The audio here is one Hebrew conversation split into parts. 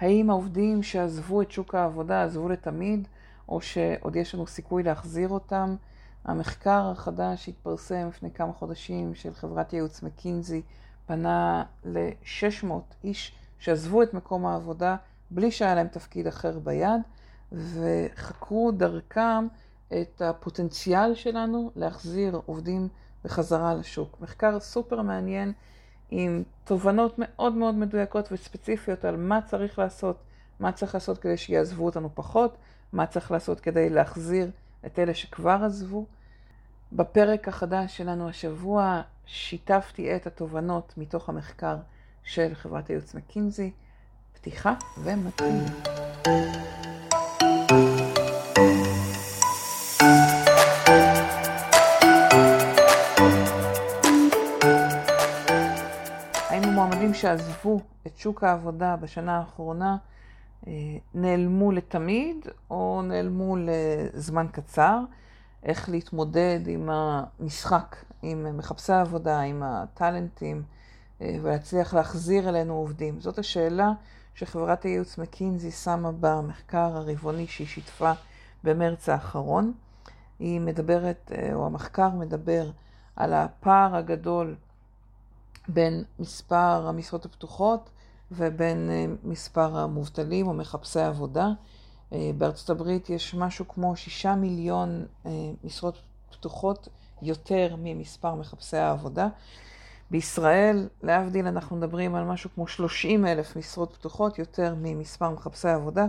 האם העובדים שעזבו את שוק העבודה עזבו לתמיד, או שעוד יש לנו סיכוי להחזיר אותם? המחקר החדש שהתפרסם לפני כמה חודשים של חברת ייעוץ מקינזי פנה ל-600 איש שעזבו את מקום העבודה בלי שהיה להם תפקיד אחר ביד, וחקרו דרכם את הפוטנציאל שלנו להחזיר עובדים בחזרה לשוק. מחקר סופר מעניין עם תובנות מאוד מאוד מדויקות וספציפיות על מה צריך לעשות, מה צריך לעשות כדי שיעזבו אותנו פחות, מה צריך לעשות כדי להחזיר את אלה שכבר עזבו. בפרק החדש שלנו השבוע שיתפתי את התובנות מתוך המחקר של חברת הייעוץ מקינזי. פתיחה ומתחילים. המועמדים שעזבו את שוק העבודה בשנה האחרונה אה, נעלמו לתמיד או נעלמו לזמן קצר? איך להתמודד עם המשחק, עם מחפשי העבודה, עם הטאלנטים, אה, ולהצליח להחזיר אלינו עובדים. זאת השאלה שחברת הייעוץ מקינזי שמה במחקר הרבעוני שהיא שיתפה במרץ האחרון. היא מדברת, אה, או המחקר מדבר, על הפער הגדול בין מספר המשרות הפתוחות ובין אה, מספר המובטלים או מחפשי עבודה. אה, בארצות הברית יש משהו כמו שישה מיליון משרות פתוחות יותר ממספר מחפשי העבודה. בישראל, להבדיל, אנחנו מדברים על משהו כמו 30 אלף משרות פתוחות, יותר ממספר מחפשי עבודה.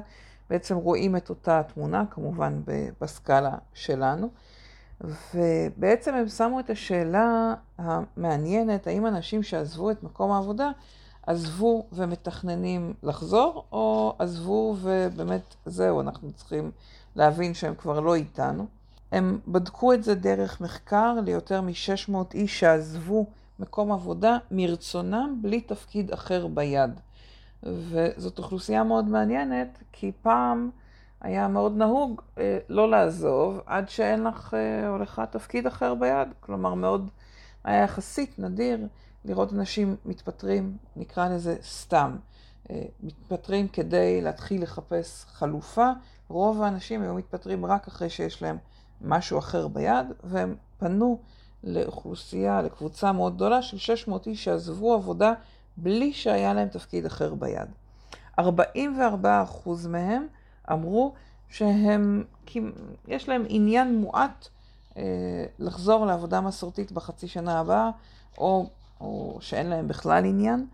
בעצם רואים את אותה התמונה, כמובן בסקאלה שלנו. ובעצם הם שמו את השאלה המעניינת, האם אנשים שעזבו את מקום העבודה, עזבו ומתכננים לחזור, או עזבו ובאמת זהו, אנחנו צריכים להבין שהם כבר לא איתנו. הם בדקו את זה דרך מחקר ליותר מ-600 איש שעזבו מקום עבודה מרצונם בלי תפקיד אחר ביד. וזאת אוכלוסייה מאוד מעניינת, כי פעם היה מאוד נהוג אה, לא לעזוב עד שאין לך אה, או לך תפקיד אחר ביד. כלומר, מאוד היה יחסית נדיר לראות אנשים מתפטרים, נקרא לזה סתם. אה, מתפטרים כדי להתחיל לחפש חלופה. רוב האנשים היו מתפטרים רק אחרי שיש להם משהו אחר ביד, והם פנו לאוכלוסייה, לקבוצה מאוד גדולה של 600 איש שעזבו עבודה בלי שהיה להם תפקיד אחר ביד. 44% מהם אמרו שהם, יש להם עניין מועט אה, לחזור לעבודה מסורתית בחצי שנה הבאה, או, או שאין להם בכלל עניין.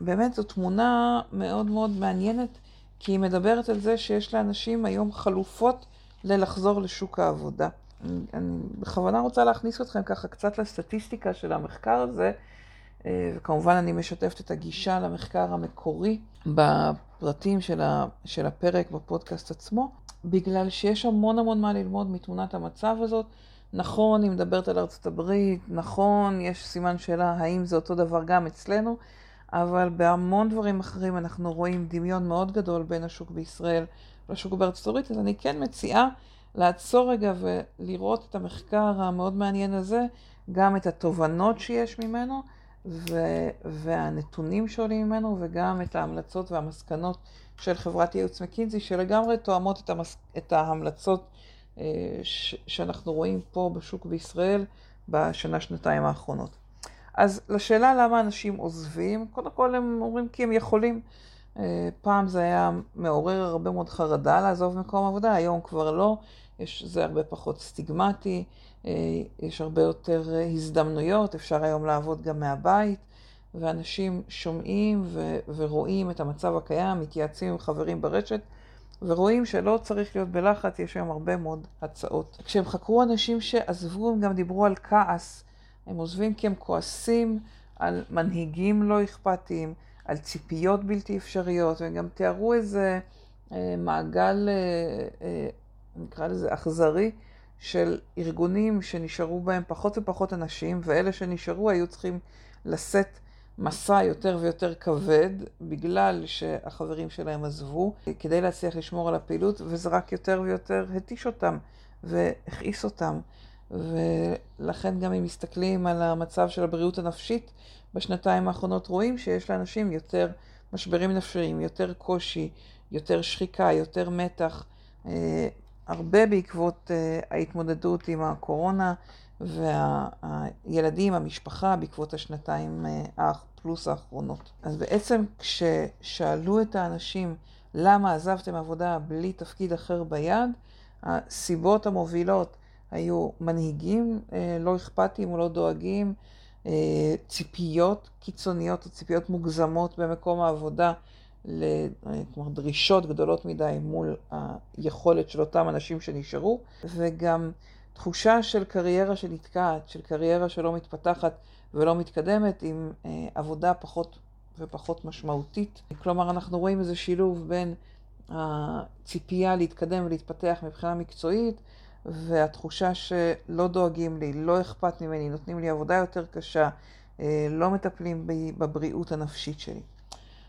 ובאמת זו תמונה מאוד מאוד מעניינת, כי היא מדברת על זה שיש לאנשים היום חלופות ללחזור לשוק העבודה. אני בכוונה רוצה להכניס אתכם ככה קצת לסטטיסטיקה של המחקר הזה, אה, וכמובן אני משתפת את הגישה למחקר המקורי בפרטים של, ה, של הפרק בפודקאסט עצמו, בגלל שיש המון המון מה ללמוד מתמונת המצב הזאת. נכון, היא מדברת על ארצות הברית, נכון, יש סימן שאלה האם זה אותו דבר גם אצלנו, אבל בהמון דברים אחרים אנחנו רואים דמיון מאוד גדול בין השוק בישראל לשוק בארצות הברית, אז אני כן מציעה לעצור רגע ולראות את המחקר המאוד מעניין הזה, גם את התובנות שיש ממנו ו- והנתונים שעולים ממנו, וגם את ההמלצות והמסקנות של חברת ייעוץ מקינזי, שלגמרי תואמות את, המס- את ההמלצות אה, ש- שאנחנו רואים פה בשוק בישראל בשנה-שנתיים האחרונות. אז לשאלה למה אנשים עוזבים, קודם כל הם אומרים כי הם יכולים. אה, פעם זה היה מעורר הרבה מאוד חרדה לעזוב מקום עבודה, היום כבר לא. יש, זה הרבה פחות סטיגמטי, יש הרבה יותר אה, הזדמנויות, אפשר היום לעבוד גם מהבית, ואנשים שומעים ו- ורואים את המצב הקיים, מתייעצים עם חברים ברשת, ורואים שלא צריך להיות בלחץ, יש היום הרבה מאוד הצעות. כשהם חקרו אנשים שעזבו, הם גם דיברו על כעס. הם עוזבים כי הם כועסים על מנהיגים לא אכפתיים, על ציפיות בלתי אפשריות, והם גם תיארו איזה אה, מעגל אה, אה, נקרא לזה אכזרי, של ארגונים שנשארו בהם פחות ופחות אנשים, ואלה שנשארו היו צריכים לשאת מסע יותר ויותר כבד, בגלל שהחברים שלהם עזבו, כדי להצליח לשמור על הפעילות, וזה רק יותר ויותר התיש אותם והכעיס אותם. ולכן גם אם מסתכלים על המצב של הבריאות הנפשית, בשנתיים האחרונות רואים שיש לאנשים יותר משברים נפשיים, יותר קושי, יותר שחיקה, יותר מתח, אה, הרבה בעקבות אה, ההתמודדות עם הקורונה והילדים, המשפחה, בעקבות השנתיים פלוס האחרונות. אז בעצם כששאלו את האנשים למה עזבתם עבודה בלי תפקיד אחר ביד, הסיבות המובילות היו מנהיגים אה, לא אכפתיים או לא דואגים, אה, ציפיות קיצוניות או ציפיות מוגזמות במקום העבודה, אה, כלומר דרישות גדולות מדי מול היכולת של אותם אנשים שנשארו, וגם תחושה של קריירה שנתקעת, של קריירה שלא מתפתחת ולא מתקדמת עם עבודה פחות ופחות משמעותית. כלומר, אנחנו רואים איזה שילוב בין הציפייה להתקדם ולהתפתח מבחינה מקצועית, והתחושה שלא דואגים לי, לא אכפת ממני, נותנים לי עבודה יותר קשה, אה, לא מטפלים בבריאות הנפשית שלי.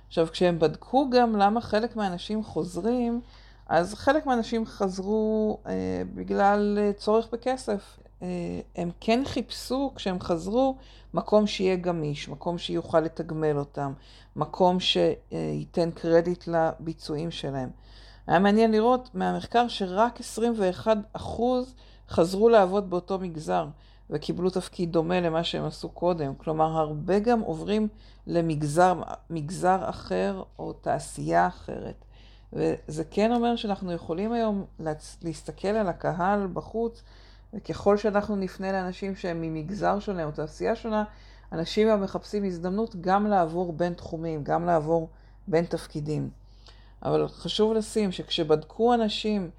עכשיו, כשהם בדקו גם למה חלק מהאנשים חוזרים, אז חלק מהאנשים חזרו אה, בגלל אה, צורך בכסף. אה, הם כן חיפשו, כשהם חזרו, מקום שיהיה גמיש, מקום שיוכל לתגמל אותם, מקום שייתן קרדיט לביצועים שלהם. היה מעניין לראות מהמחקר שרק 21% חזרו לעבוד באותו מגזר וקיבלו תפקיד דומה למה שהם עשו קודם. כלומר, הרבה גם עוברים למגזר מגזר אחר או תעשייה אחרת. וזה כן אומר שאנחנו יכולים היום להסתכל על הקהל בחוץ, וככל שאנחנו נפנה לאנשים שהם ממגזר שונה או תעשייה שונה, אנשים מחפשים הזדמנות גם לעבור בין תחומים, גם לעבור בין תפקידים. אבל חשוב לשים שכשבדקו אנשים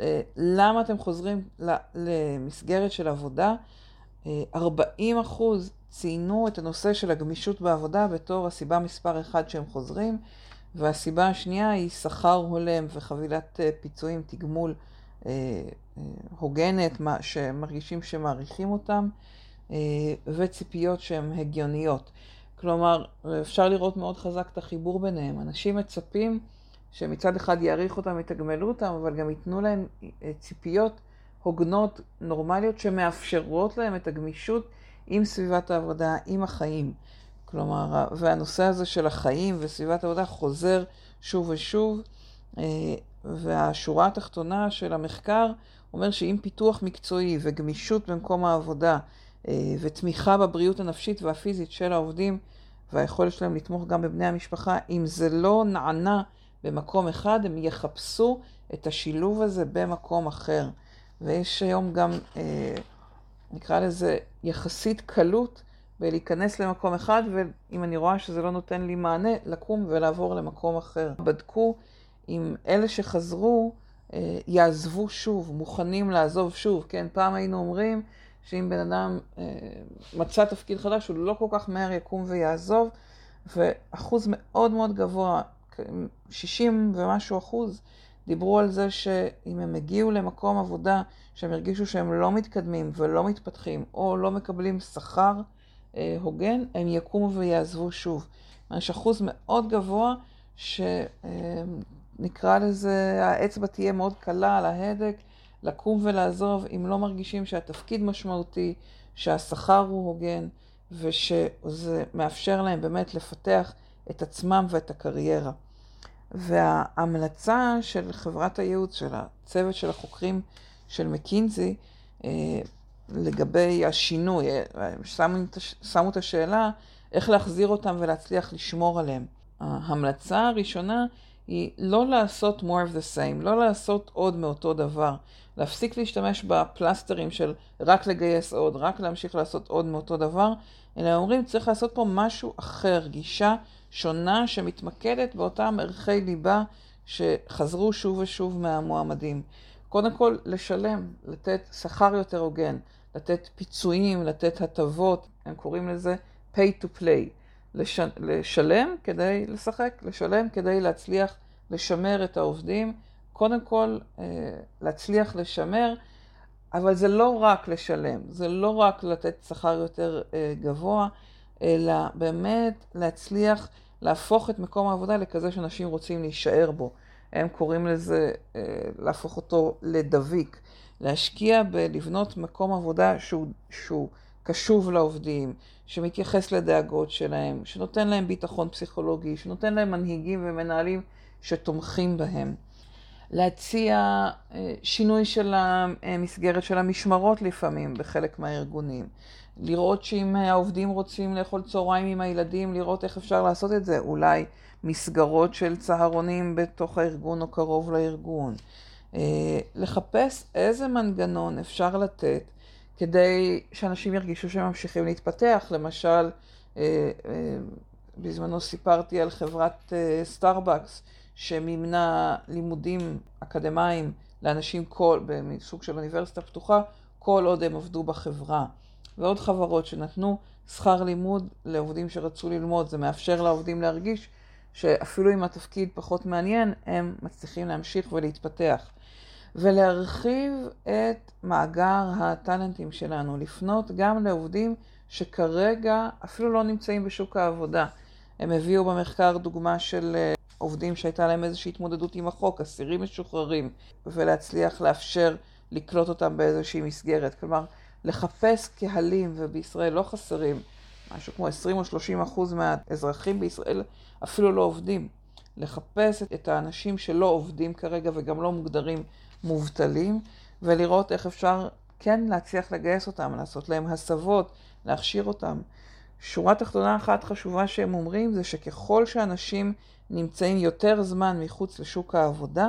אה, למה אתם חוזרים למסגרת של עבודה, 40 אה, אחוז ציינו את הנושא של הגמישות בעבודה בתור הסיבה מספר אחד שהם חוזרים, והסיבה השנייה היא שכר הולם וחבילת אה, פיצויים, תגמול הוגנת, שמרגישים שמעריכים אותם, וציפיות שהן הגיוניות. כלומר, אפשר לראות מאוד חזק את החיבור ביניהם. אנשים מצפים שמצד אחד יעריכו אותם, יתגמלו אותם, אבל גם ייתנו להם אה, ציפיות הוגנות, נורמליות, שמאפשרות להם את הגמישות עם סביבת העבודה, עם החיים. כלומר, והנושא הזה של החיים וסביבת העבודה חוזר שוב ושוב, אה, והשורה התחתונה של המחקר אומר שאם פיתוח מקצועי וגמישות במקום העבודה אה, ותמיכה בבריאות הנפשית והפיזית של העובדים והיכולת שלהם לתמוך גם בבני המשפחה, אם זה לא נענה במקום אחד, הם יחפשו את השילוב הזה במקום אחר. ויש היום גם, אה, נקרא לזה, יחסית קלות בלהיכנס למקום אחד, ואם אני רואה שזה לא נותן לי מענה, לקום ולעבור למקום אחר. בדקו אם אלה שחזרו אה, יעזבו שוב, מוכנים לעזוב שוב. כן, פעם היינו אומרים שאם בן אדם אה, מצא תפקיד חדש, הוא לא כל כך מהר יקום ויעזוב, ואחוז מאוד מאוד גבוה 60 ומשהו אחוז דיברו על זה שאם הם הגיעו למקום עבודה שהם הרגישו שהם לא מתקדמים ולא מתפתחים או לא מקבלים שכר אה, הוגן, הם יקומו ויעזבו שוב. יש אחוז מאוד גבוה שנקרא אה, לזה, האצבע תהיה מאוד קלה על ההדק לקום ולעזוב אם לא מרגישים שהתפקיד משמעותי, שהשכר הוא הוגן ושזה מאפשר להם באמת לפתח את עצמם ואת הקריירה. וההמלצה של חברת הייעוץ, של הצוות של החוקרים של מקינזי, אה, לגבי השינוי, שמו, שמו את השאלה איך להחזיר אותם ולהצליח לשמור עליהם. ההמלצה הראשונה היא לא לעשות more of the same, לא לעשות עוד מאותו דבר. להפסיק להשתמש בפלסטרים של רק לגייס עוד, רק להמשיך לעשות עוד מאותו דבר, אלא אומרים צריך לעשות פה משהו אחר, גישה שונה שמתמקדת באותם ערכי ליבה שחזרו שוב ושוב מהמועמדים. קודם כל, לשלם, לתת שכר יותר הוגן, לתת פיצויים, לתת הטבות, הם קוראים לזה pay to play. לש... לשלם כדי לשחק, לשלם כדי להצליח לשמר את העובדים. קודם כל, אה, להצליח לשמר, אבל זה לא רק לשלם, זה לא רק לתת שכר יותר אה, גבוה, אלא באמת להצליח להפוך את מקום העבודה לכזה שאנשים רוצים להישאר בו. הם קוראים לזה אה, להפוך אותו לדביק, להשקיע בלבנות מקום עבודה שהוא, שהוא קשוב לעובדים, שמתייחס לדאגות שלהם, שנותן להם ביטחון פסיכולוגי, שנותן להם מנהיגים ומנהלים שתומכים בהם. להציע אה, שינוי של המסגרת של המשמרות לפעמים בחלק מהארגונים. לראות שאם העובדים רוצים לאכול צהריים עם הילדים, לראות איך אפשר לעשות את זה. אולי מסגרות של צהרונים בתוך הארגון או קרוב לארגון. אה, לחפש איזה מנגנון אפשר לתת כדי שאנשים ירגישו שהם ממשיכים להתפתח. למשל, אה, בזמנו סיפרתי על חברת סטארבקס. שמימנה לימודים אקדמיים לאנשים כל, מסוג של אוניברסיטה פתוחה, כל עוד הם עבדו בחברה. ועוד חברות שנתנו שכר לימוד לעובדים שרצו ללמוד. זה מאפשר לעובדים להרגיש שאפילו אם התפקיד פחות מעניין, הם מצליחים להמשיך ולהתפתח. ולהרחיב את מאגר הטאלנטים שלנו, לפנות גם לעובדים שכרגע אפילו לא נמצאים בשוק העבודה. הם הביאו במחקר דוגמה של אה, עובדים שהייתה להם איזושהי התמודדות עם החוק, אסירים משוחררים, ולהצליח לאפשר לקלוט אותם באיזושהי מסגרת. כלומר, לחפש קהלים, ובישראל לא חסרים, משהו כמו 20 או 30 אחוז מהאזרחים בישראל אפילו לא עובדים. לחפש את האנשים שלא עובדים כרגע וגם לא מוגדרים מובטלים, ולראות איך אפשר כן להצליח לגייס אותם, לעשות להם הסבות, להכשיר אותם. שורה תחתונה אחת חשובה שהם אומרים זה שככל שאנשים נמצאים יותר זמן מחוץ לשוק העבודה,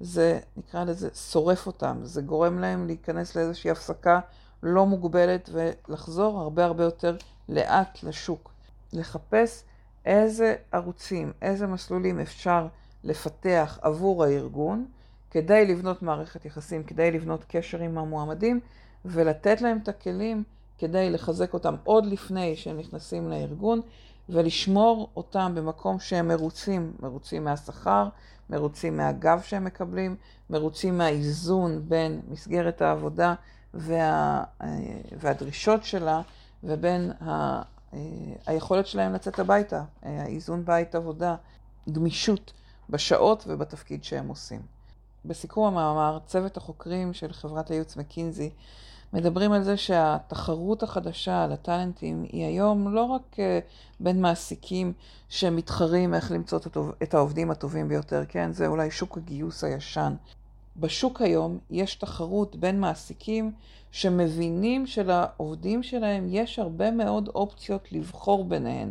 זה נקרא לזה שורף אותם, זה גורם להם להיכנס לאיזושהי הפסקה לא מוגבלת ולחזור הרבה הרבה יותר לאט לשוק. לחפש איזה ערוצים, איזה מסלולים אפשר לפתח עבור הארגון כדי לבנות מערכת יחסים, כדי לבנות קשר עם המועמדים ולתת להם את הכלים כדי לחזק אותם עוד לפני שהם נכנסים לארגון ולשמור אותם במקום שהם מרוצים, מרוצים מהשכר, מרוצים מהגב שהם מקבלים, מרוצים מהאיזון בין מסגרת העבודה וה, אה, והדרישות שלה ובין ה, אה, היכולת שלהם לצאת הביתה, אה, האיזון בית עבודה, גמישות בשעות ובתפקיד שהם עושים. בסיכום המאמר, צוות החוקרים של חברת הייעוץ מקינזי מדברים על זה שהתחרות החדשה על הטאלנטים היא היום לא רק אה, בין מעסיקים שמתחרים איך למצוא את העובדים הטובים ביותר, כן? זה אולי שוק הגיוס הישן. בשוק היום יש תחרות בין מעסיקים שמבינים שלעובדים שלהם יש הרבה מאוד אופציות לבחור ביניהן.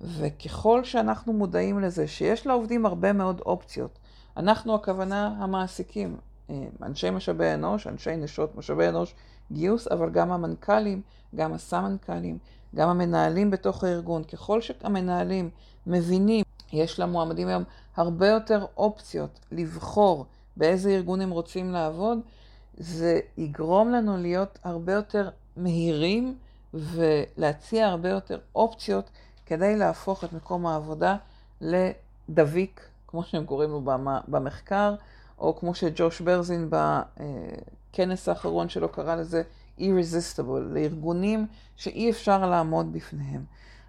וככל שאנחנו מודעים לזה שיש לעובדים הרבה מאוד אופציות, אנחנו הכוונה המעסיקים, אה, אנשי משאבי אנוש, אנשי נשות משאבי אנוש, גיוס, אבל גם המנכ"לים, גם הסמנכ"לים, גם המנהלים בתוך הארגון. ככל שהמנהלים מבינים, יש למועמדים היום הרבה יותר אופציות לבחור באיזה ארגון הם רוצים לעבוד, זה יגרום לנו להיות הרבה יותר מהירים ולהציע הרבה יותר אופציות כדי להפוך את מקום העבודה לדביק, כמו שהם קוראים לו במחקר, או כמו שג'וש ברזין בכנס האחרון שלו קרא לזה irresistible, לארגונים שאי אפשר לעמוד בפניהם.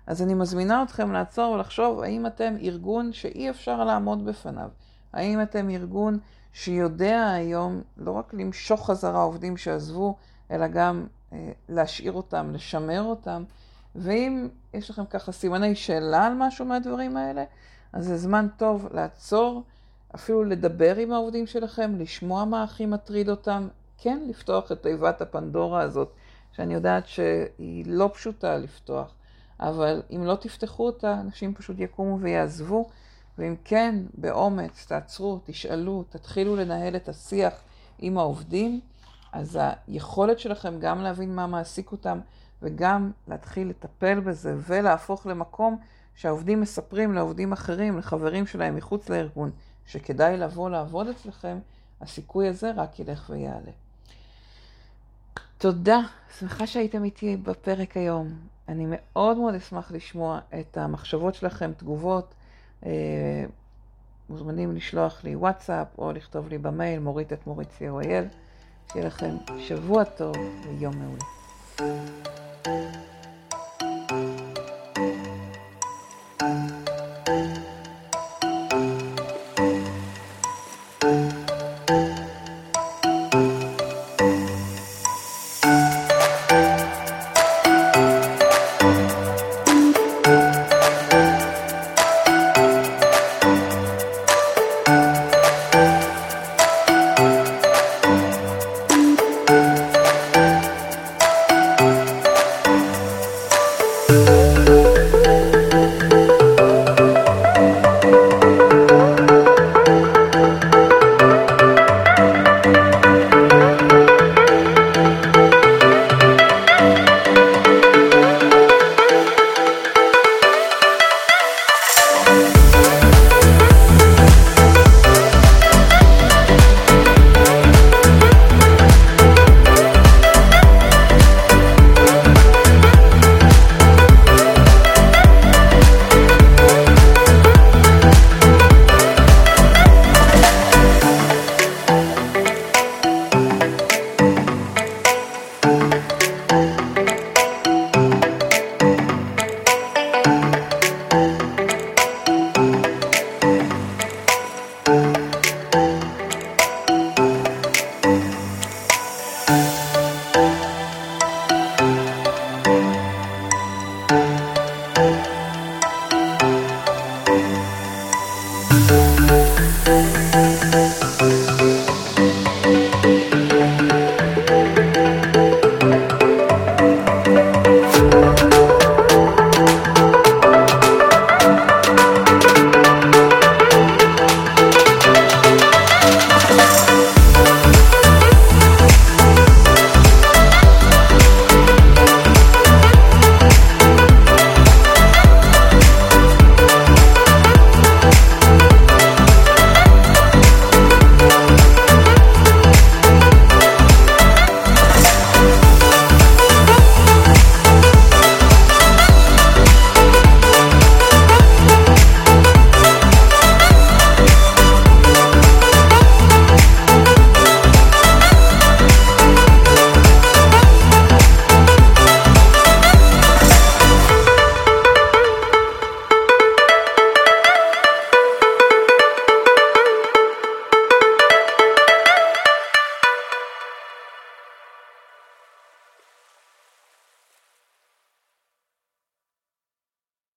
אז אני מזמינה אתכם לעצור ולחשוב האם אתם ארגון שאי אפשר לעמוד בפניו. האם אתם ארגון שיודע היום לא רק למשוך חזרה עובדים שעזבו, אלא גם אה, להשאיר אותם, לשמר אותם. ואם יש לכם ככה סימני שאלה על משהו מהדברים האלה, אז זה זמן טוב לעצור. אפילו לדבר עם העובדים שלכם, לשמוע מה הכי מטריד אותם, כן לפתוח את תיבת הפנדורה הזאת, שאני יודעת שהיא לא פשוטה לפתוח, אבל אם לא תפתחו אותה, אנשים פשוט יקומו ויעזבו, ואם כן, באומץ, תעצרו, תשאלו, תתחילו לנהל את השיח עם העובדים, אז היכולת שלכם גם להבין מה מעסיק אותם וגם להתחיל לטפל בזה ולהפוך למקום שהעובדים מספרים לעובדים אחרים, לחברים שלהם מחוץ לארגון, שכדאי לבוא לעבוד אצלכם, הסיכוי הזה רק ילך ויעלה. תודה, שמחה שהייתם איתי בפרק היום. אני מאוד מאוד אשמח לשמוע את המחשבות שלכם, תגובות. אה, מוזמנים לשלוח לי וואטסאפ או לכתוב לי במייל, מורית את מורית co.il. שיהיה לכם שבוע טוב ויום מעולה.